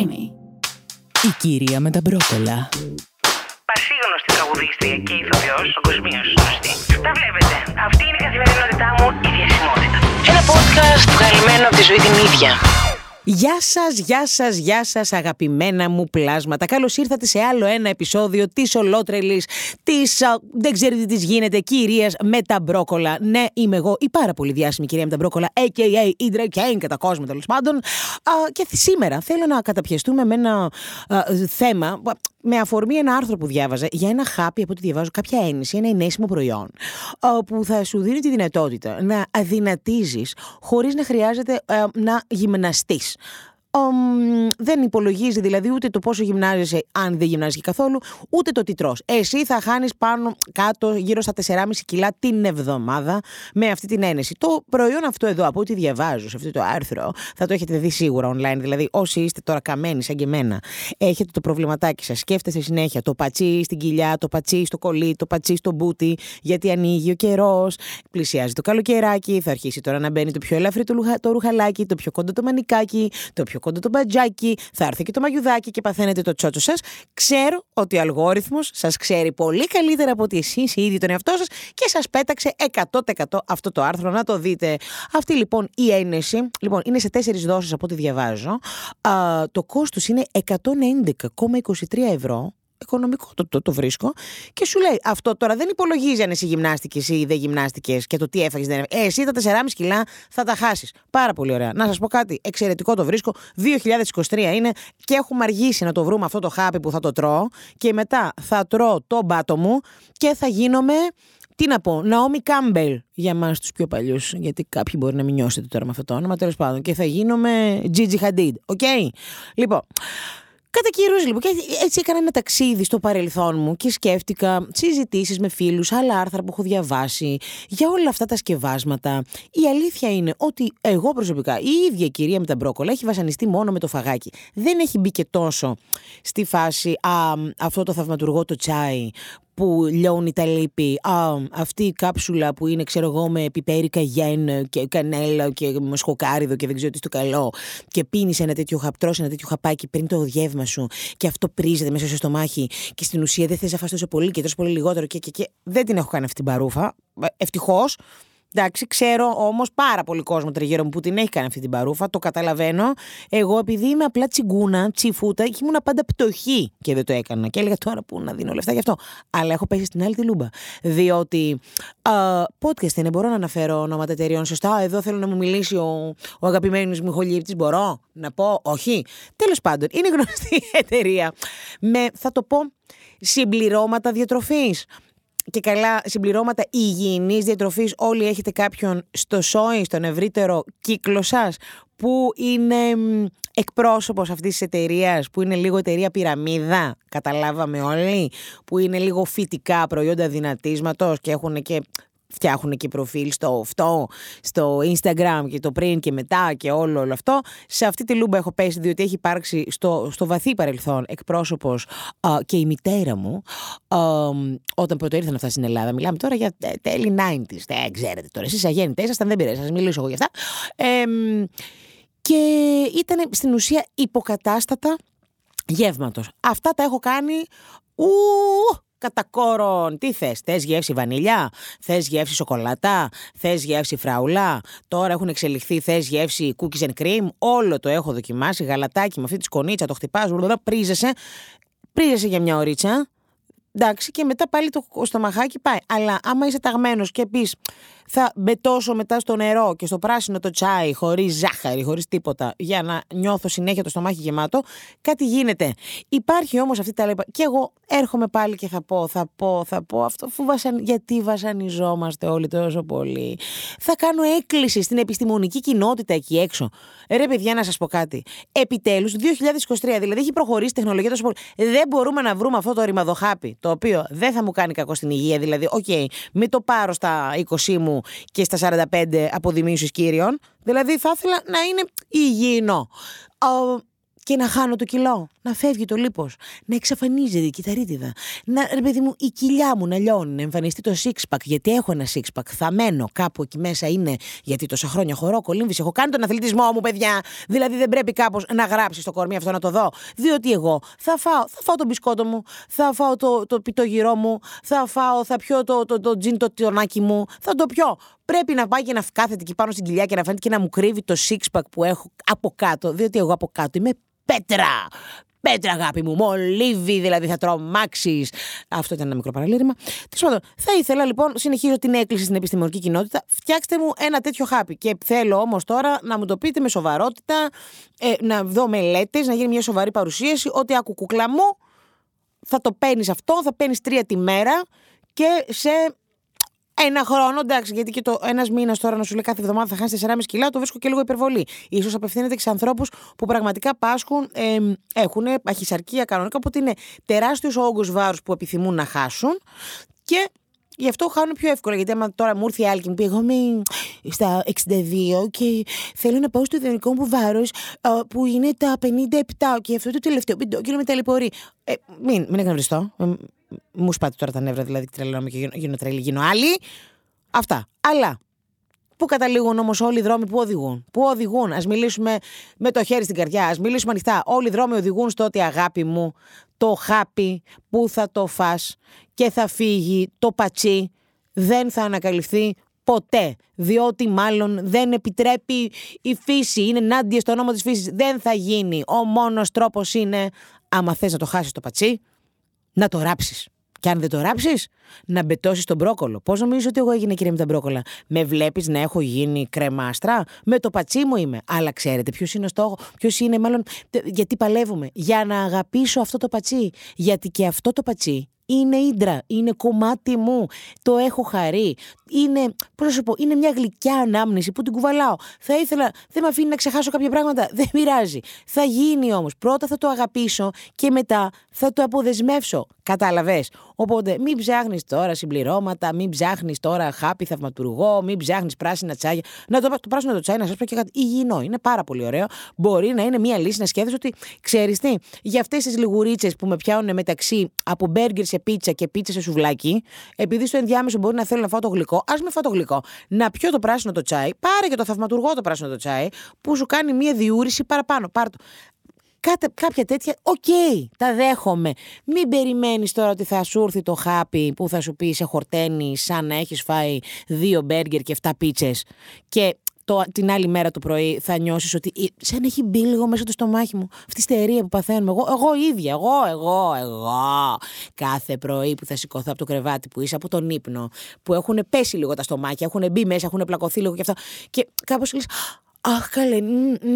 Creamy. Η κυρία με τα μπρόκολα. Πασίγνωστη τραγουδίστρια και ηθοποιός, παγκοσμίως γνωστή. Τα βλέπετε. Αυτή είναι η καθημερινότητά μου, η διασημότητα. Ένα podcast βγαλμένο από τη ζωή την ίδια. Γεια σας, γεια σας, γεια σας, αγαπημένα μου πλάσματα. Καλώς ήρθατε σε άλλο ένα επεισόδιο της ολότρελης, της δεν ξέρετε τι γίνεται, κυρίας με τα μπρόκολα. Ναι, είμαι εγώ, η πάρα πολύ διάσημη κυρία με τα μπρόκολα, AKA Ιδρα Κέιν, κατά κόσμο τέλος πάντων. Α, και σήμερα θέλω να καταπιαστούμε με ένα α, θέμα με αφορμή ένα άρθρο που διάβαζα για ένα χάπι από ό,τι διαβάζω, κάποια έννοια, ένα ενέσιμο προϊόν α, που θα σου δίνει τη δυνατότητα να αδυνατίζεις χωρίς να χρειάζεται α, να γυμναστείς. Ομ, δεν υπολογίζει δηλαδή ούτε το πόσο γυμνάζεσαι, αν δεν γυμνάζεσαι καθόλου, ούτε το τι τρως. Εσύ θα χάνεις πάνω κάτω γύρω στα 4,5 κιλά την εβδομάδα με αυτή την ένεση. Το προϊόν αυτό εδώ, από ό,τι διαβάζω σε αυτό το άρθρο, θα το έχετε δει σίγουρα online. Δηλαδή, όσοι είστε τώρα καμένοι, σαν και εμένα, έχετε το προβληματάκι σας, σκέφτεστε συνέχεια το πατσί στην κοιλιά, το πατσί στο κολλή, το πατσί στο μπούτι, γιατί ανοίγει ο καιρός, πλησιάζει το καλοκαιράκι, θα αρχίσει τώρα να μπαίνει το πιο ελαφρύ το, λουχα, το ρουχαλάκι, το πιο κοντό το μανικάκι, το πιο κοντό το μπατζάκι, θα έρθει και το μαγιουδάκι και παθαίνετε το τσότσο σας. Ξέρω ότι ο αλγόριθμος σας ξέρει πολύ καλύτερα από ότι εσείς οι ίδιοι τον εαυτό σας και σας πέταξε 100% αυτό το άρθρο να το δείτε. Αυτή λοιπόν η ένεση, λοιπόν, είναι σε τέσσερις δόσεις από ό,τι διαβάζω. Α, το κόστος είναι 111,23 ευρώ οικονομικό το, το, το βρίσκω και σου λέει αυτό τώρα δεν υπολογίζει αν εσύ γυμνάστηκες ή δεν γυμνάστηκες και το τι έφαγες. Δεν... Ε, εσύ τα 4,5 κιλά θα τα χάσεις. Πάρα πολύ ωραία. Να σας πω κάτι. Εξαιρετικό το βρίσκω. 2023 είναι και έχουμε αργήσει να το βρούμε αυτό το χάπι που θα το τρώω και μετά θα τρώω το μπάτο μου και θα γίνομαι. Τι να πω, Ναόμι Κάμπελ για εμάς τους πιο παλιούς, γιατί κάποιοι μπορεί να μην νιώσετε τώρα με αυτό το όνομα, τέλος πάντων. Και θα γίνομαι Gigi Hadid. OK; Okay? Λοιπόν, Κατά καιρούς λοιπόν, και έτσι έκανα ένα ταξίδι στο παρελθόν μου και σκέφτηκα συζητήσεις με φίλους, άλλα άρθρα που έχω διαβάσει για όλα αυτά τα σκευάσματα. Η αλήθεια είναι ότι εγώ προσωπικά, η ίδια η κυρία με τα μπρόκολα, έχει βασανιστεί μόνο με το φαγάκι. Δεν έχει μπει και τόσο στη φάση α, αυτό το θαυματουργό το τσάι που λιώνει τα λύπη. Α, αυτή η κάψουλα που είναι, ξέρω εγώ, με πιπέρι καγέν και κανέλα και μοσχοκάριδο και δεν ξέρω τι στο καλό. Και πίνεις ένα τέτοιο χαπτρό, ένα τέτοιο χαπάκι πριν το διεύμα σου και αυτό πρίζεται μέσα στο στομάχι και στην ουσία δεν θες να φας τόσο πολύ και τόσο πολύ λιγότερο και, και, και. Δεν την έχω κάνει αυτή την παρούφα. Ευτυχώς. Εντάξει, ξέρω όμως πάρα πολύ κόσμο τριγύρω μου που την έχει κάνει αυτή την παρούφα, το καταλαβαίνω. Εγώ, επειδή είμαι απλά τσιγκούνα, τσιφούτα, ήμουν πάντα πτωχή και δεν το έκανα. Και έλεγα τώρα που να δίνω λεφτά γι' αυτό. Αλλά έχω πέσει στην άλλη τη λούμπα. Διότι. Uh, podcast είναι, μπορώ να αναφέρω ονόματα εταιρεών. Σωστά, εδώ θέλω να μου μιλήσει ο, ο αγαπημένος μου χολίπτη. Μπορώ να πω, όχι. Τέλος πάντων, είναι γνωστή εταιρεία με, θα το πω, συμπληρώματα διατροφής και καλά συμπληρώματα υγιεινής διατροφής. Όλοι έχετε κάποιον στο σόι, στον ευρύτερο κύκλο σας που είναι εκπρόσωπος αυτής της εταιρείας, που είναι λίγο εταιρεία πυραμίδα, καταλάβαμε όλοι, που είναι λίγο φυτικά προϊόντα δυνατίσματος και έχουν και φτιάχνουν και προφίλ στο αυτό, στο Instagram και το πριν και μετά και όλο, όλο αυτό. Σε αυτή τη λούμπα έχω πέσει διότι έχει υπάρξει στο, στο βαθύ παρελθόν εκπρόσωπος και η μητέρα μου όταν πρώτο ήρθαν αυτά στην Ελλάδα. Μιλάμε τώρα για τέλη 90s. Δεν ξέρετε τώρα. Εσείς αγέννητες ήσασταν, δεν πειράζει, σας μιλήσω εγώ για αυτά. και ήταν στην ουσία υποκατάστατα γεύματος. Αυτά τα έχω κάνει ου, κατά κόρον. Τι θες, θες γεύση βανίλια, θες γεύση σοκολάτα, θες γεύση φραουλά. Τώρα έχουν εξελιχθεί, θες γεύση cookies and cream. Όλο το έχω δοκιμάσει. Γαλατάκι με αυτή τη σκονίτσα, το χτυπά, πρίζεσαι. Πρίζεσαι για μια ωρίτσα. Εντάξει, και μετά πάλι το στομαχάκι πάει. Αλλά άμα είσαι ταγμένος και πεις θα μπετώσω μετά στο νερό και στο πράσινο το τσάι, χωρίς ζάχαρη, χωρίς τίποτα, για να νιώθω συνέχεια το στομάχι γεμάτο, κάτι γίνεται. Υπάρχει όμως αυτή η ταλαίπα. Και εγώ έρχομαι πάλι και θα πω, θα πω, θα πω αυτό. Φου βασαν... Γιατί βασανιζόμαστε όλοι τόσο πολύ. Θα κάνω έκκληση στην επιστημονική κοινότητα εκεί έξω. Ρε, παιδιά, να σας πω κάτι. Επιτέλους, 2023, δηλαδή έχει προχωρήσει η τεχνολογία τόσο πολύ. Δεν μπορούμε να βρούμε αυτό το ρημαδοχάπι, το οποίο δεν θα μου κάνει κακό στην υγεία. Δηλαδή, OK, okay, μην το πάρω στα 20 μου και στα 45 αποδημήσεις κύριων. Δηλαδή θα ήθελα να είναι υγιεινό. Και να χάνω το κιλό, να φεύγει το λίπος, να εξαφανίζεται η κυταρίτιδα, να, ρε παιδί μου, η κοιλιά μου να λιώνει, να εμφανιστεί το six pack, γιατί έχω ένα six pack, θα μένω κάπου εκεί μέσα είναι, γιατί τόσα χρόνια χωρώ, κολύμβηση, έχω κάνει τον αθλητισμό μου, παιδιά. Δηλαδή δεν πρέπει κάπως να γράψεις στο κορμί αυτό να το δω. Διότι εγώ θα φάω, θα φάω τον μπισκότο μου, θα φάω το, το πιτόγυρό μου, θα φάω, θα πιω το, το, το, τζιν το τυρνάκι μου, θα το πιω. Πρέπει να πάει και να κάθεται εκεί πάνω στην κοιλιά και να φαίνεται και να μου κρύβει το six pack που έχω από κάτω. Διότι εγώ από κάτω είμαι πέτρα. Πέτρα, αγάπη μου, μολύβι, δηλαδή θα τρομάξεις. Αυτό ήταν ένα μικρό παραλήρημα. Τέλος πάντων, θα ήθελα λοιπόν, συνεχίζω την έκκληση στην επιστημονική κοινότητα, φτιάξτε μου ένα τέτοιο χάπι. Και θέλω όμως τώρα να μου το πείτε με σοβαρότητα, ε, να δω μελέτες, να γίνει μια σοβαρή παρουσίαση, ότι άκου κουκλά μου, θα το παίρνεις αυτό, θα παίρνεις τρία τη μέρα και σε ένα χρόνο, εντάξει, γιατί και το ένας μήνας τώρα να σου λέει κάθε εβδομάδα θα χάσει 4,5 κιλά, το βρίσκω και λίγο υπερβολή. σω απευθύνεται και σε ανθρώπους που πραγματικά πάσχουν, ε, έχουν παχυσαρκία κανονικά, οπότε είναι τεράστιος ο όγκος βάρους που επιθυμούν να χάσουν και Γι' αυτό χάνουν πιο εύκολα. Γιατί άμα τώρα μου ήρθε η άλλη και μου πει: Εγώ είμαι στα 62 και θέλω να πάω στο ιδανικό μου βάρος που είναι τα 57 και αυτό το τελευταίο πεντόκιλο με ταλαιπωρεί. Ε, μην, μην εκνευριστώ. Ε, μου σπάτε τώρα τα νεύρα, δηλαδή τρελαίνομαι και γίνω τρελή, γίνω άλλη. Αυτά. Αλλά Πού καταλήγουν όμως όλοι οι δρόμοι που οδηγούν; Πού οδηγούν; Α μιλήσουμε με το χέρι στην καρδιά. Α μιλήσουμε ανοιχτά. Όλοι οι δρόμοι οδηγούν στο ότι αγάπη μου, το χάπι που θα το φας και θα φύγει το πατσί δεν θα ανακαλυφθεί ποτέ. Διότι μάλλον δεν επιτρέπει η φύση. Είναι ενάντια στο νόμο της φύσης. Δεν θα γίνει. Ο μόνος τρόπος είναι, άμα θες να το χάσεις το πατσί, να το ράψεις. Και αν δεν το ράψεις, να μπετώσεις τον μπρόκολο. Πώς νομίζω ότι εγώ έγινα κυρία με τα μπρόκολα; Με βλέπεις να έχω γίνει κρεμάστρα; Με το πατσί μου είμαι. Αλλά ξέρετε ποιος είναι ο στόχος, ποιος είναι μάλλον. Γιατί παλεύουμε. Για να αγαπήσω αυτό το πατσί. Γιατί και αυτό το πατσί είναι ίντρα, είναι κομμάτι μου, το έχω χαρεί. Είναι, πώς να σου πω, είναι μια γλυκιά ανάμνηση που την κουβαλάω. Θα ήθελα, δεν με αφήνει να ξεχάσω κάποια πράγματα, δεν πειράζει. Θα γίνει όμως, πρώτα θα το αγαπήσω και μετά θα το αποδεσμεύσω. Κατάλαβες; Οπότε μην ψάχνεις τώρα συμπληρώματα, μην ψάχνεις τώρα χάπι θαυματουργό, μην ψάχνεις πράσινα τσάγια. Να το, το πράσινο το τσάι, να σας πω και κάτι υγιεινό. Είναι πάρα πολύ ωραίο. Μπορεί να είναι μια λύση να σκέφτεσαι ότι ξέρεις τι, για αυτές τις λιγουρίτσες που με πιάνουν μεταξύ από μπέργκερ σε πίτσα και πίτσα σε σουβλάκι, επειδή στο ενδιάμεσο μπορεί να θέλω να φάω το γλυκό, ας με φάω το γλυκό. Να πιω το πράσινο το τσάι, πάρε και το θαυματουργό το πράσινο το τσάι, που σου κάνει μια διούρηση παραπάνω. Πάρε το. Κάτε, κάποια τέτοια, OK, okay, τα δέχομαι. Μην περιμένεις τώρα ότι θα σου έρθει το χάπι που θα σου πει σε χορταίνει σαν να έχεις φάει δύο μπέργκερ και 7 πίτσες. Και το, την άλλη μέρα το πρωί θα νιώσεις ότι σαν έχει μπει λίγο μέσα στο στομάχι μου. Αυτή η στερεία που παθαίνουμε. Εγώ, εγώ ίδια, εγώ, εγώ, εγώ. Κάθε πρωί που θα σηκωθώ από το κρεβάτι που είσαι, από τον ύπνο, που έχουν πέσει λίγο τα στομάκια, έχουν μπει μέσα, έχουν πλακωθεί λίγο και αυτά. Και κάπως λες, Αχ, καλέ,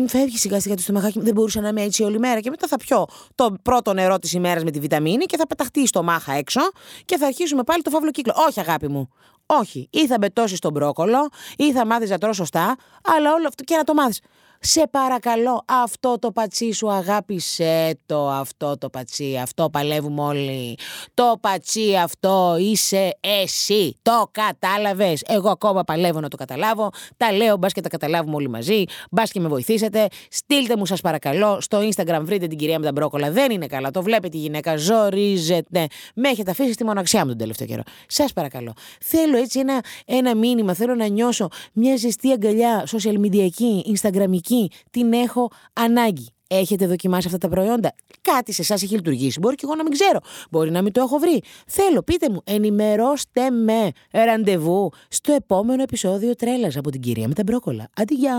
φεύγει σιγά σιγά το στομαχάκι μου. Δεν μπορούσα να είμαι έτσι όλη μέρα. Και μετά θα πιω το πρώτο νερό της ημέρας με τη βιταμίνη και θα πεταχτεί η στομάχα έξω και θα αρχίσουμε πάλι το φαύλο κύκλο. Όχι, αγάπη μου. Όχι. Ή θα μπετώσεις τον μπρόκολο, ή θα μάθεις να τρως σωστά, αλλά όλο αυτό και να το μάθεις. Σε παρακαλώ, αυτό το πατσί σου αγάπησε το αυτό το πατσί, αυτό παλεύουμε όλοι. Το πατσί αυτό είσαι εσύ, το κατάλαβες. Εγώ ακόμα παλεύω να το καταλάβω, τα λέω μπας και τα καταλάβουμε όλοι μαζί, μπας και με βοηθήσετε. Στείλτε μου σας παρακαλώ, στο Instagram βρείτε την κυρία με τα μπρόκολα, δεν είναι καλά, το βλέπετε η γυναίκα, ζορίζεται. Με έχετε αφήσει στη μοναξιά μου τον τελευταίο καιρό. Σας παρακαλώ. Θέλω έτσι ένα, ένα μήνυμα, θέλω να νιώσω μια ζεστή αγκαλιά social media, instagramική, την έχω ανάγκη. Έχετε δοκιμάσει αυτά τα προϊόντα; Κάτι σε εσάς έχει λειτουργήσει. Μπορεί και εγώ να μην ξέρω. Μπορεί να μην το έχω βρει. Θέλω, πείτε μου, ενημερώστε με ραντεβού στο επόμενο επεισόδιο τρέλας από την κυρία με τα μπρόκολα. Αντιγεια!